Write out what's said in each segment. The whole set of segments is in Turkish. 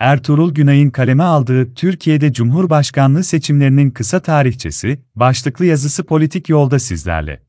Ertuğrul Günay'ın kaleme aldığı Türkiye'de Cumhurbaşkanlığı seçimlerinin kısa tarihçesi, başlıklı yazısı politik yolda sizlerle.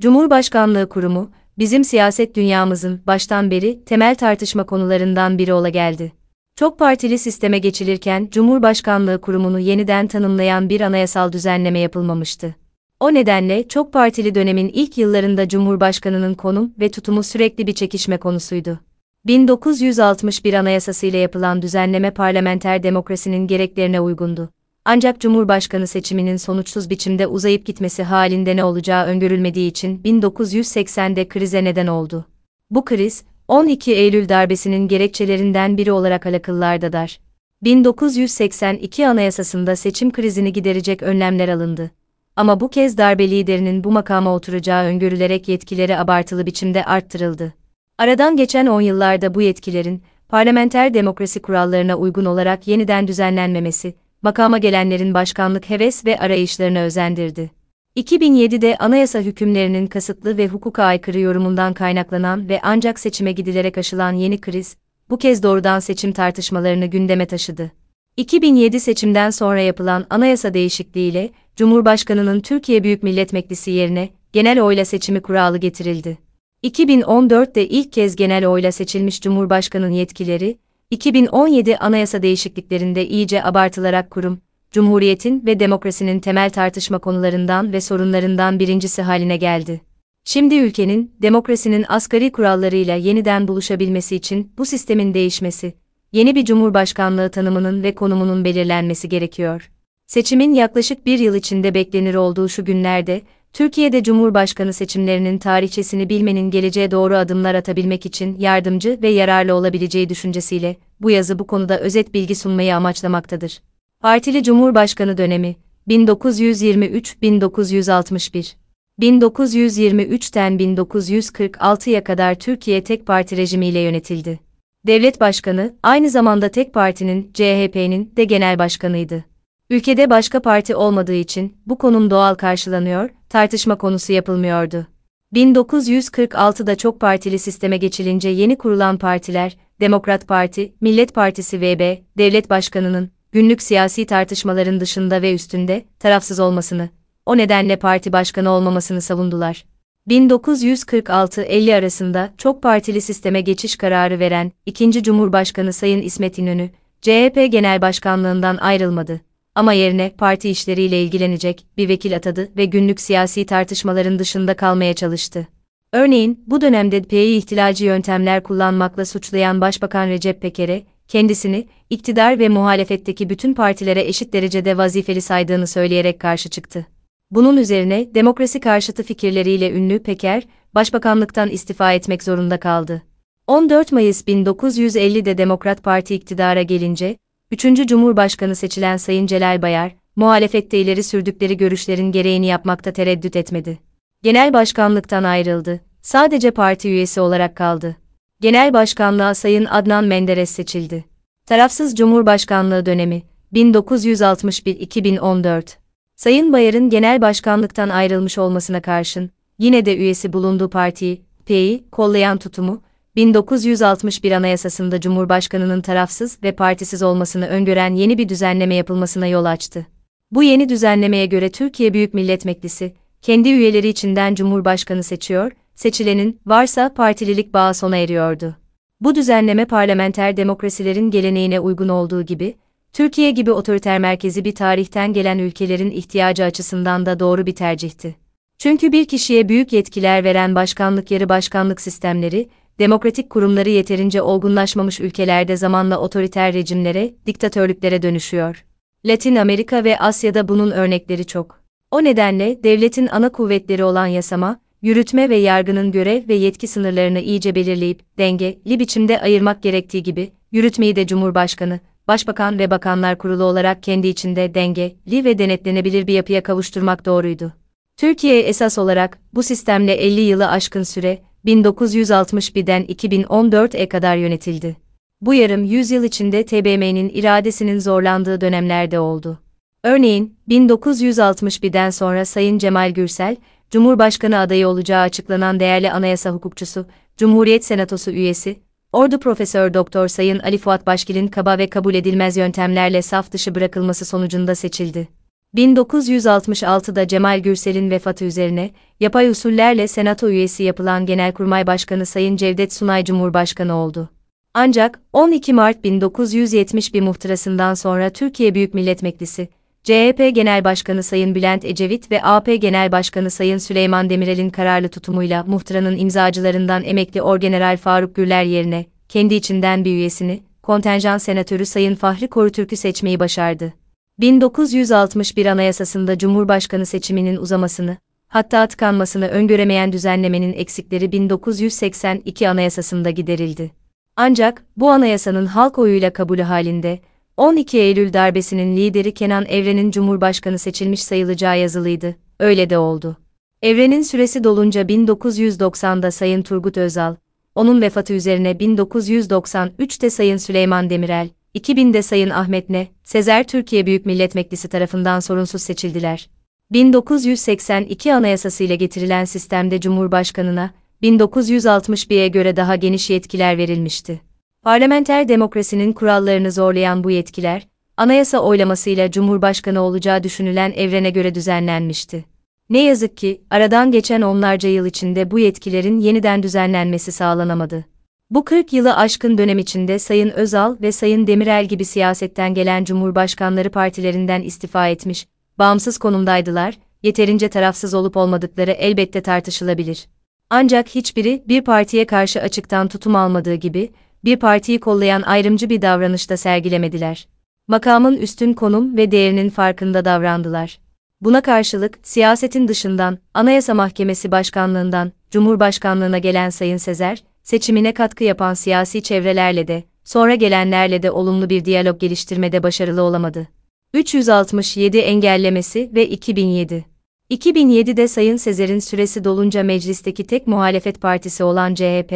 Cumhurbaşkanlığı Kurumu, bizim siyaset dünyamızın baştan beri temel tartışma konularından biri ola geldi. Çok partili sisteme geçilirken Cumhurbaşkanlığı Kurumu'nu yeniden tanımlayan bir anayasal düzenleme yapılmamıştı. O nedenle çok partili dönemin ilk yıllarında Cumhurbaşkanının konum ve tutumu sürekli bir çekişme konusuydu. 1961 Anayasası ile yapılan düzenleme parlamenter demokrasinin gereklerine uygundu. Ancak Cumhurbaşkanı seçiminin sonuçsuz biçimde uzayıp gitmesi halinde ne olacağı öngörülmediği için 1980'de krize neden oldu. Bu kriz, 12 Eylül darbesinin gerekçelerinden biri olarak alakıllardadır. 1982 Anayasasında seçim krizini giderecek önlemler alındı. Ama bu kez darbe liderinin bu makama oturacağı öngörülerek yetkileri abartılı biçimde arttırıldı. Aradan geçen 10 yıllarda bu yetkilerin, parlamenter demokrasi kurallarına uygun olarak yeniden düzenlenmemesi, makama gelenlerin başkanlık heves ve arayışlarına özendirdi. 2007'de anayasa hükümlerinin kasıtlı ve hukuka aykırı yorumundan kaynaklanan ve ancak seçime gidilerek aşılan yeni kriz, bu kez doğrudan seçim tartışmalarını gündeme taşıdı. 2007 seçimden sonra yapılan anayasa değişikliğiyle, Cumhurbaşkanının Türkiye Büyük Millet Meclisi yerine genel oyla seçimi kuralı getirildi. 2014'te ilk kez genel oyla seçilmiş Cumhurbaşkanının yetkileri, 2017 anayasa değişikliklerinde iyice abartılarak kurum, Cumhuriyetin ve demokrasinin temel tartışma konularından ve sorunlarından birincisi haline geldi. Şimdi ülkenin, demokrasinin asgari kurallarıyla yeniden buluşabilmesi için bu sistemin değişmesi, yeni bir cumhurbaşkanlığı tanımının ve konumunun belirlenmesi gerekiyor. Seçimin yaklaşık bir yıl içinde beklenir olduğu şu günlerde, Türkiye'de Cumhurbaşkanı seçimlerinin tarihçesini bilmenin geleceğe doğru adımlar atabilmek için yardımcı ve yararlı olabileceği düşüncesiyle, bu yazı bu konuda özet bilgi sunmayı amaçlamaktadır. Partili Cumhurbaşkanı dönemi 1923-1961 1923'ten 1946'ya kadar Türkiye tek parti rejimiyle yönetildi. Devlet başkanı aynı zamanda tek partinin CHP'nin de genel başkanıydı. Ülkede başka parti olmadığı için bu konum doğal karşılanıyor, tartışma konusu yapılmıyordu. 1946'da çok partili sisteme geçilince yeni kurulan partiler, Demokrat Parti, Millet Partisi VB, devlet başkanının günlük siyasi tartışmaların dışında ve üstünde tarafsız olmasını, o nedenle parti başkanı olmamasını savundular. 1946-50 arasında çok partili sisteme geçiş kararı veren ikinci Cumhurbaşkanı Sayın İsmet İnönü, CHP Genel Başkanlığından ayrılmadı ama yerine parti işleriyle ilgilenecek bir vekil atadı ve günlük siyasi tartışmaların dışında kalmaya çalıştı. Örneğin, bu dönemde P'yi ihtilalci yöntemler kullanmakla suçlayan Başbakan Recep Peker'e, kendisini, iktidar ve muhalefetteki bütün partilere eşit derecede vazifeli saydığını söyleyerek karşı çıktı. Bunun üzerine, demokrasi karşıtı fikirleriyle ünlü Peker, başbakanlıktan istifa etmek zorunda kaldı. 14 Mayıs 1950'de Demokrat Parti iktidara gelince, 3. Cumhurbaşkanı seçilen Sayın Celal Bayar, muhalefette ileri sürdükleri görüşlerin gereğini yapmakta tereddüt etmedi. Genel başkanlıktan ayrıldı, sadece parti üyesi olarak kaldı. Genel başkanlığa Sayın Adnan Menderes seçildi. Tarafsız Cumhurbaşkanlığı dönemi 1961-2014 Sayın Bayar'ın genel başkanlıktan ayrılmış olmasına karşın, yine de üyesi bulunduğu partiyi, P'yi, kollayan tutumu, 1961 Anayasasında Cumhurbaşkanının tarafsız ve partisiz olmasını öngören yeni bir düzenleme yapılmasına yol açtı. Bu yeni düzenlemeye göre Türkiye Büyük Millet Meclisi, kendi üyeleri içinden Cumhurbaşkanı seçiyor, seçilenin varsa partililik bağı sona eriyordu. Bu düzenleme parlamenter demokrasilerin geleneğine uygun olduğu gibi, Türkiye gibi otoriter merkezi bir tarihten gelen ülkelerin ihtiyacı açısından da doğru bir tercihti. Çünkü bir kişiye büyük yetkiler veren başkanlık yarı başkanlık sistemleri, demokratik kurumları yeterince olgunlaşmamış ülkelerde zamanla otoriter rejimlere, diktatörlüklere dönüşüyor. Latin Amerika ve Asya'da bunun örnekleri çok. O nedenle devletin ana kuvvetleri olan yasama, yürütme ve yargının görev ve yetki sınırlarını iyice belirleyip dengeli biçimde ayırmak gerektiği gibi, yürütmeyi de Cumhurbaşkanı, Başbakan ve Bakanlar Kurulu olarak kendi içinde dengeli ve denetlenebilir bir yapıya kavuşturmak doğruydu. Türkiye esas olarak bu sistemle 50 yılı aşkın süre 1961'den 2014'e kadar yönetildi. Bu yarım yüzyıl içinde TBMM'nin iradesinin zorlandığı dönemlerde oldu. Örneğin, 1961'den sonra Sayın Cemal Gürsel, Cumhurbaşkanı adayı olacağı açıklanan değerli anayasa hukukçusu, Cumhuriyet Senatosu üyesi, Ordu Profesör Doktor Sayın Ali Fuat Başkil'in kaba ve kabul edilmez yöntemlerle saf dışı bırakılması sonucunda seçildi. 1966'da Cemal Gürsel'in vefatı üzerine, yapay usullerle senato üyesi yapılan Genelkurmay Başkanı Sayın Cevdet Sunay Cumhurbaşkanı oldu. Ancak 12 Mart 1971 muhtırasından sonra Türkiye Büyük Millet Meclisi, CHP Genel Başkanı Sayın Bülent Ecevit ve AP Genel Başkanı Sayın Süleyman Demirel'in kararlı tutumuyla muhtıranın imzacılarından emekli Orgeneral Faruk Gürler yerine, kendi içinden bir üyesini, kontenjan senatörü Sayın Fahri Korutürk'ü seçmeyi başardı. 1961 Anayasasında Cumhurbaşkanı seçiminin uzamasını, hatta tıkanmasını öngöremeyen düzenlemenin eksikleri 1982 Anayasasında giderildi. Ancak bu anayasanın halk oyuyla kabulü halinde 12 Eylül darbesinin lideri Kenan Evren'in Cumhurbaşkanı seçilmiş sayılacağı yazılıydı. Öyle de oldu. Evren'in süresi dolunca 1990'da Sayın Turgut Özal, onun vefatı üzerine 1993'te Sayın Süleyman Demirel, 2000'de Sayın Ahmet Ne, Sezer Türkiye Büyük Millet Meclisi tarafından sorunsuz seçildiler. 1982 Anayasası ile getirilen sistemde Cumhurbaşkanına, 1961'e göre daha geniş yetkiler verilmişti. Parlamenter demokrasinin kurallarını zorlayan bu yetkiler, anayasa oylamasıyla Cumhurbaşkanı olacağı düşünülen evrene göre düzenlenmişti. Ne yazık ki, aradan geçen onlarca yıl içinde bu yetkilerin yeniden düzenlenmesi sağlanamadı. Bu 40 yılı aşkın dönem içinde Sayın Özal ve Sayın Demirel gibi siyasetten gelen Cumhurbaşkanları partilerinden istifa etmiş, bağımsız konumdaydılar, yeterince tarafsız olup olmadıkları elbette tartışılabilir. Ancak hiçbiri bir partiye karşı açıktan tutum almadığı gibi, bir partiyi kollayan ayrımcı bir davranış da sergilemediler. Makamın üstün konum ve değerinin farkında davrandılar. Buna karşılık, siyasetin dışından, Anayasa Mahkemesi Başkanlığından, Cumhurbaşkanlığına gelen Sayın Sezer, seçimine katkı yapan siyasi çevrelerle de, sonra gelenlerle de olumlu bir diyalog geliştirmede başarılı olamadı. 367 engellemesi ve 2007 2007'de Sayın Sezer'in süresi dolunca meclisteki tek muhalefet partisi olan CHP,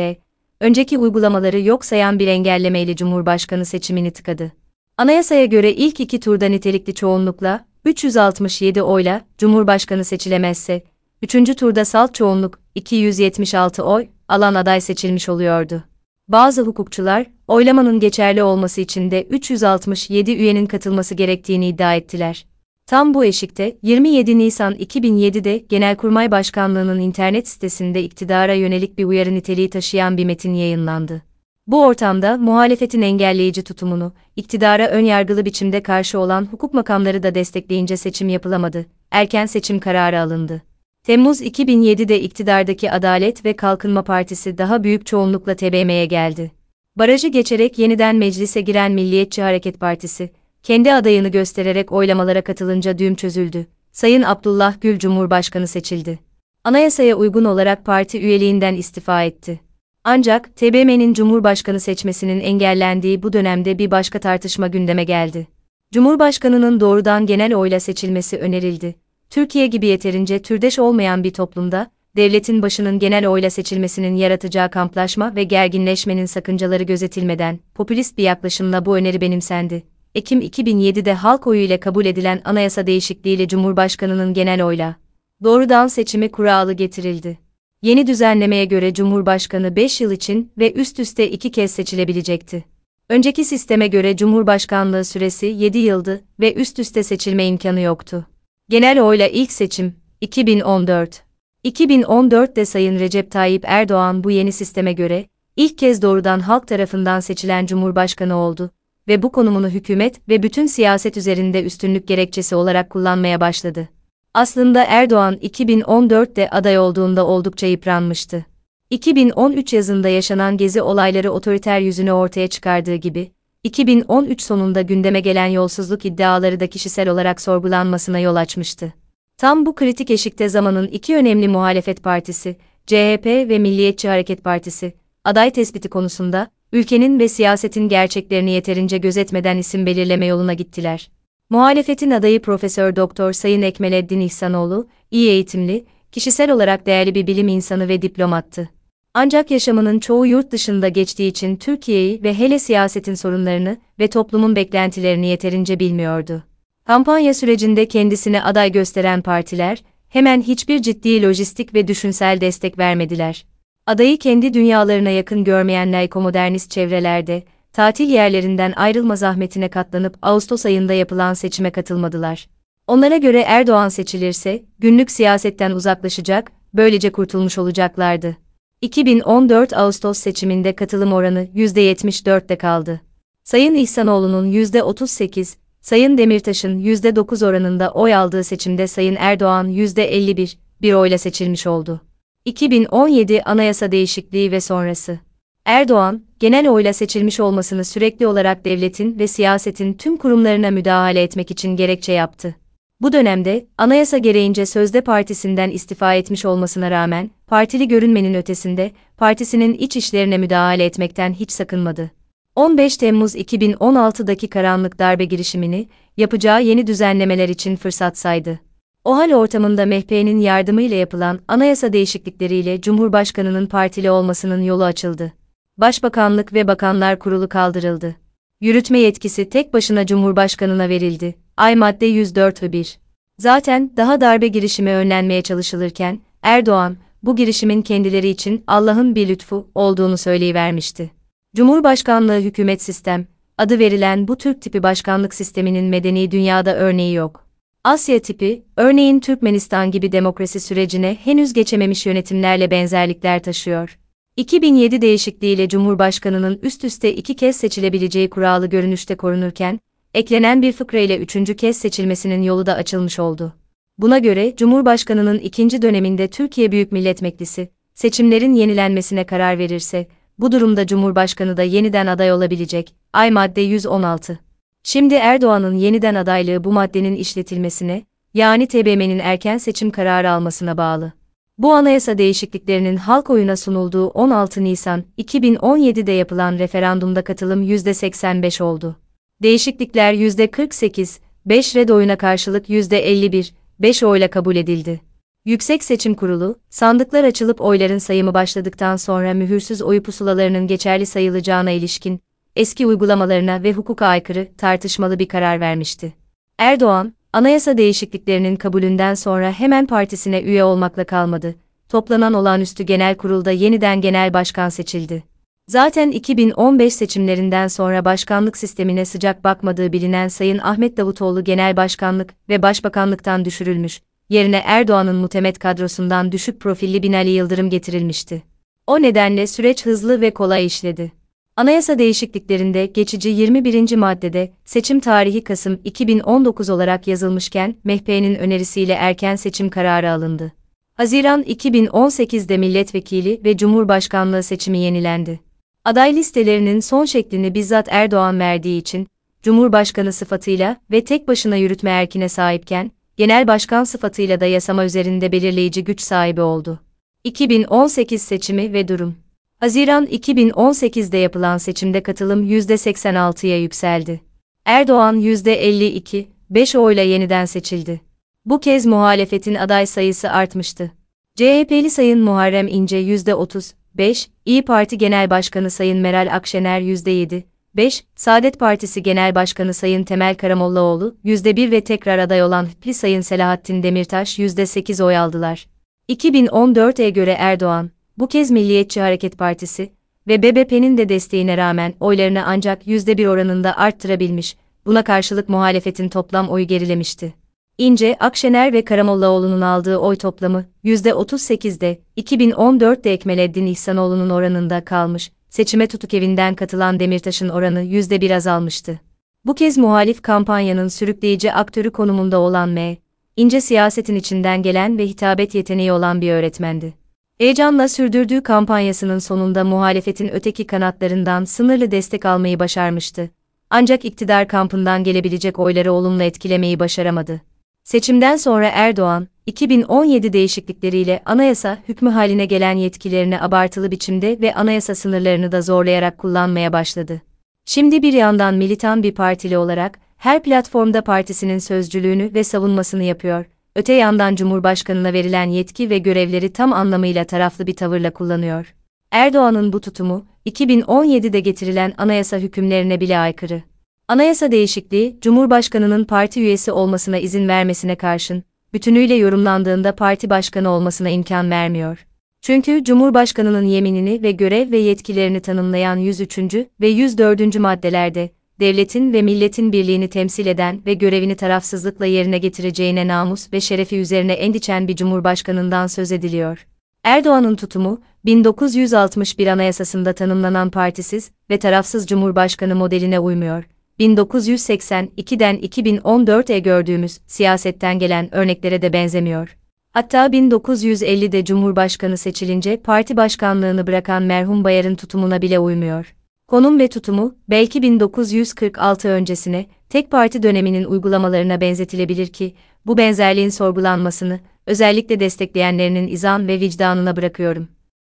önceki uygulamaları yok sayan bir engellemeyle Cumhurbaşkanı seçimini tıkadı. Anayasaya göre ilk iki turda nitelikli çoğunlukla, 367 oyla, Cumhurbaşkanı seçilemezse, üçüncü turda salt çoğunluk, 276 oy, alan aday seçilmiş oluyordu. Bazı hukukçular, oylamanın geçerli olması için de 367 üyenin katılması gerektiğini iddia ettiler. Tam bu eşikte 27 Nisan 2007'de Genelkurmay Başkanlığı'nın internet sitesinde iktidara yönelik bir uyarı niteliği taşıyan bir metin yayınlandı. Bu ortamda muhalefetin engelleyici tutumunu, iktidara önyargılı biçimde karşı olan hukuk makamları da destekleyince seçim yapılamadı. Erken seçim kararı alındı. Temmuz 2007'de iktidardaki Adalet ve Kalkınma Partisi daha büyük çoğunlukla TBM'ye geldi. Barajı geçerek yeniden meclise giren Milliyetçi Hareket Partisi, kendi adayını göstererek oylamalara katılınca düğüm çözüldü. Sayın Abdullah Gül Cumhurbaşkanı seçildi. Anayasaya uygun olarak parti üyeliğinden istifa etti. Ancak TBMM'nin Cumhurbaşkanı seçmesinin engellendiği bu dönemde bir başka tartışma gündeme geldi. Cumhurbaşkanının doğrudan genel oyla seçilmesi önerildi. Türkiye gibi yeterince türdeş olmayan bir toplumda, devletin başının genel oyla seçilmesinin yaratacağı kamplaşma ve gerginleşmenin sakıncaları gözetilmeden, popülist bir yaklaşımla bu öneri benimsendi. Ekim 2007'de halk oyu ile kabul edilen anayasa değişikliğiyle Cumhurbaşkanının genel oyla doğrudan seçimi kuralı getirildi. Yeni düzenlemeye göre Cumhurbaşkanı 5 yıl için ve üst üste 2 kez seçilebilecekti. Önceki sisteme göre Cumhurbaşkanlığı süresi 7 yıldı ve üst üste seçilme imkanı yoktu. Genel oyla ilk seçim 2014. 2014'te Sayın Recep Tayyip Erdoğan bu yeni sisteme göre ilk kez doğrudan halk tarafından seçilen Cumhurbaşkanı oldu ve bu konumunu hükümet ve bütün siyaset üzerinde üstünlük gerekçesi olarak kullanmaya başladı. Aslında Erdoğan 2014'te aday olduğunda oldukça yıpranmıştı. 2013 yazında yaşanan gezi olayları otoriter yüzünü ortaya çıkardığı gibi, 2013 sonunda gündeme gelen yolsuzluk iddiaları da kişisel olarak sorgulanmasına yol açmıştı. Tam bu kritik eşikte zamanın iki önemli muhalefet partisi, CHP ve Milliyetçi Hareket Partisi, aday tespiti konusunda, ülkenin ve siyasetin gerçeklerini yeterince gözetmeden isim belirleme yoluna gittiler. Muhalefetin adayı Profesör Doktor Sayın Ekmeleddin İhsanoğlu, iyi eğitimli, kişisel olarak değerli bir bilim insanı ve diplomattı. Ancak yaşamının çoğu yurt dışında geçtiği için Türkiye'yi ve hele siyasetin sorunlarını ve toplumun beklentilerini yeterince bilmiyordu. Kampanya sürecinde kendisine aday gösteren partiler, hemen hiçbir ciddi lojistik ve düşünsel destek vermediler. Adayı kendi dünyalarına yakın görmeyen laiko-modernist çevrelerde, tatil yerlerinden ayrılma zahmetine katlanıp Ağustos ayında yapılan seçime katılmadılar. Onlara göre Erdoğan seçilirse, günlük siyasetten uzaklaşacak, böylece kurtulmuş olacaklardı. 2014 Ağustos seçiminde katılım oranı %74'te kaldı. Sayın İhsanoğlu'nun %38, Sayın Demirtaş'ın %9 oranında oy aldığı seçimde Sayın Erdoğan %51, bir oyla seçilmiş oldu. 2017 Anayasa değişikliği ve sonrası. Erdoğan, genel oyla seçilmiş olmasını sürekli olarak devletin ve siyasetin tüm kurumlarına müdahale etmek için gerekçe yaptı. Bu dönemde, anayasa gereğince Sözde Partisi'nden istifa etmiş olmasına rağmen, partili görünmenin ötesinde, partisinin iç işlerine müdahale etmekten hiç sakınmadı. 15 Temmuz 2016'daki karanlık darbe girişimini, yapacağı yeni düzenlemeler için fırsat saydı. O hal ortamında MHP'nin yardımıyla yapılan anayasa değişiklikleriyle Cumhurbaşkanının partili olmasının yolu açıldı. Başbakanlık ve Bakanlar Kurulu kaldırıldı. Yürütme yetkisi tek başına Cumhurbaşkanına verildi. Ay madde 104 1. Zaten daha darbe girişimi önlenmeye çalışılırken, Erdoğan, bu girişimin kendileri için Allah'ın bir lütfu olduğunu söyleyivermişti. Cumhurbaşkanlığı hükümet sistem, adı verilen bu Türk tipi başkanlık sisteminin medeni dünyada örneği yok. Asya tipi, örneğin Türkmenistan gibi demokrasi sürecine henüz geçememiş yönetimlerle benzerlikler taşıyor. 2007 değişikliğiyle Cumhurbaşkanının üst üste iki kez seçilebileceği kuralı görünüşte korunurken, eklenen bir fıkra ile üçüncü kez seçilmesinin yolu da açılmış oldu. Buna göre Cumhurbaşkanının ikinci döneminde Türkiye Büyük Millet Meclisi, seçimlerin yenilenmesine karar verirse, bu durumda Cumhurbaşkanı da yeniden aday olabilecek. Ay madde 116. Şimdi Erdoğan'ın yeniden adaylığı bu maddenin işletilmesine, yani TBMM'nin erken seçim kararı almasına bağlı. Bu anayasa değişikliklerinin halk oyuna sunulduğu 16 Nisan 2017'de yapılan referandumda katılım %85 oldu. Değişiklikler %48, 5 red oyuna karşılık %51, 5 oyla kabul edildi. Yüksek Seçim Kurulu, sandıklar açılıp oyların sayımı başladıktan sonra mühürsüz oy pusulalarının geçerli sayılacağına ilişkin, eski uygulamalarına ve hukuka aykırı, tartışmalı bir karar vermişti. Erdoğan, anayasa değişikliklerinin kabulünden sonra hemen partisine üye olmakla kalmadı. Toplanan olağanüstü genel kurulda yeniden genel başkan seçildi. Zaten 2015 seçimlerinden sonra başkanlık sistemine sıcak bakmadığı bilinen Sayın Ahmet Davutoğlu genel başkanlık ve başbakanlıktan düşürülmüş, yerine Erdoğan'ın mutemet kadrosundan düşük profilli Binali Yıldırım getirilmişti. O nedenle süreç hızlı ve kolay işledi. Anayasa değişikliklerinde geçici 21. maddede seçim tarihi Kasım 2019 olarak yazılmışken MHP'nin önerisiyle erken seçim kararı alındı. Haziran 2018'de milletvekili ve cumhurbaşkanlığı seçimi yenilendi. Aday listelerinin son şeklini bizzat Erdoğan verdiği için Cumhurbaşkanı sıfatıyla ve tek başına yürütme erkine sahipken genel başkan sıfatıyla da yasama üzerinde belirleyici güç sahibi oldu. 2018 seçimi ve durum Haziran 2018'de yapılan seçimde katılım %86'ya yükseldi. Erdoğan %52, 5 oyla yeniden seçildi. Bu kez muhalefetin aday sayısı artmıştı. CHP'li Sayın Muharrem İnce %30, 5, İyi Parti Genel Başkanı Sayın Meral Akşener %7, 5, Saadet Partisi Genel Başkanı Sayın Temel Karamollaoğlu, %1 ve tekrar aday olan HDP Sayın Selahattin Demirtaş %8 oy aldılar. 2014'e göre Erdoğan, bu kez Milliyetçi Hareket Partisi ve BBP'nin de desteğine rağmen oylarını ancak %1 oranında arttırabilmiş, buna karşılık muhalefetin toplam oyu gerilemişti. İnce, Akşener ve Karamollaoğlu'nun aldığı oy toplamı %38'de, 2014'te Ekmeleddin İhsanoğlu'nun oranında kalmış, seçime tutuk evinden katılan Demirtaş'ın oranı %1 azalmıştı. Bu kez muhalif kampanyanın sürükleyici aktörü konumunda olan M. İnce siyasetin içinden gelen ve hitabet yeteneği olan bir öğretmendi. Heyecanla sürdürdüğü kampanyasının sonunda muhalefetin öteki kanatlarından sınırlı destek almayı başarmıştı. Ancak iktidar kampından gelebilecek oyları olumlu etkilemeyi başaramadı. Seçimden sonra Erdoğan, 2017 değişiklikleriyle anayasa hükmü haline gelen yetkilerini abartılı biçimde ve anayasa sınırlarını da zorlayarak kullanmaya başladı. Şimdi bir yandan militan bir partili olarak her platformda partisinin sözcülüğünü ve savunmasını yapıyor. Öte yandan Cumhurbaşkanına verilen yetki ve görevleri tam anlamıyla taraflı bir tavırla kullanıyor. Erdoğan'ın bu tutumu, 2017'de getirilen anayasa hükümlerine bile aykırı. Anayasa değişikliği, Cumhurbaşkanının parti üyesi olmasına izin vermesine karşın, bütünüyle yorumlandığında parti başkanı olmasına imkan vermiyor. Çünkü Cumhurbaşkanının yeminini ve görev ve yetkilerini tanımlayan 103. ve 104. maddelerde, devletin ve milletin birliğini temsil eden ve görevini tarafsızlıkla yerine getireceğine namus ve şerefi üzerine endiçen bir cumhurbaşkanından söz ediliyor. Erdoğan'ın tutumu, 1961 Anayasasında tanımlanan partisiz ve tarafsız cumhurbaşkanı modeline uymuyor. 1982'den 2014'e gördüğümüz siyasetten gelen örneklere de benzemiyor. Hatta 1950'de Cumhurbaşkanı seçilince parti başkanlığını bırakan merhum Bayar'ın tutumuna bile uymuyor. Konum ve tutumu, belki 1946 öncesine, tek parti döneminin uygulamalarına benzetilebilir ki, bu benzerliğin sorgulanmasını, özellikle destekleyenlerinin izan ve vicdanına bırakıyorum.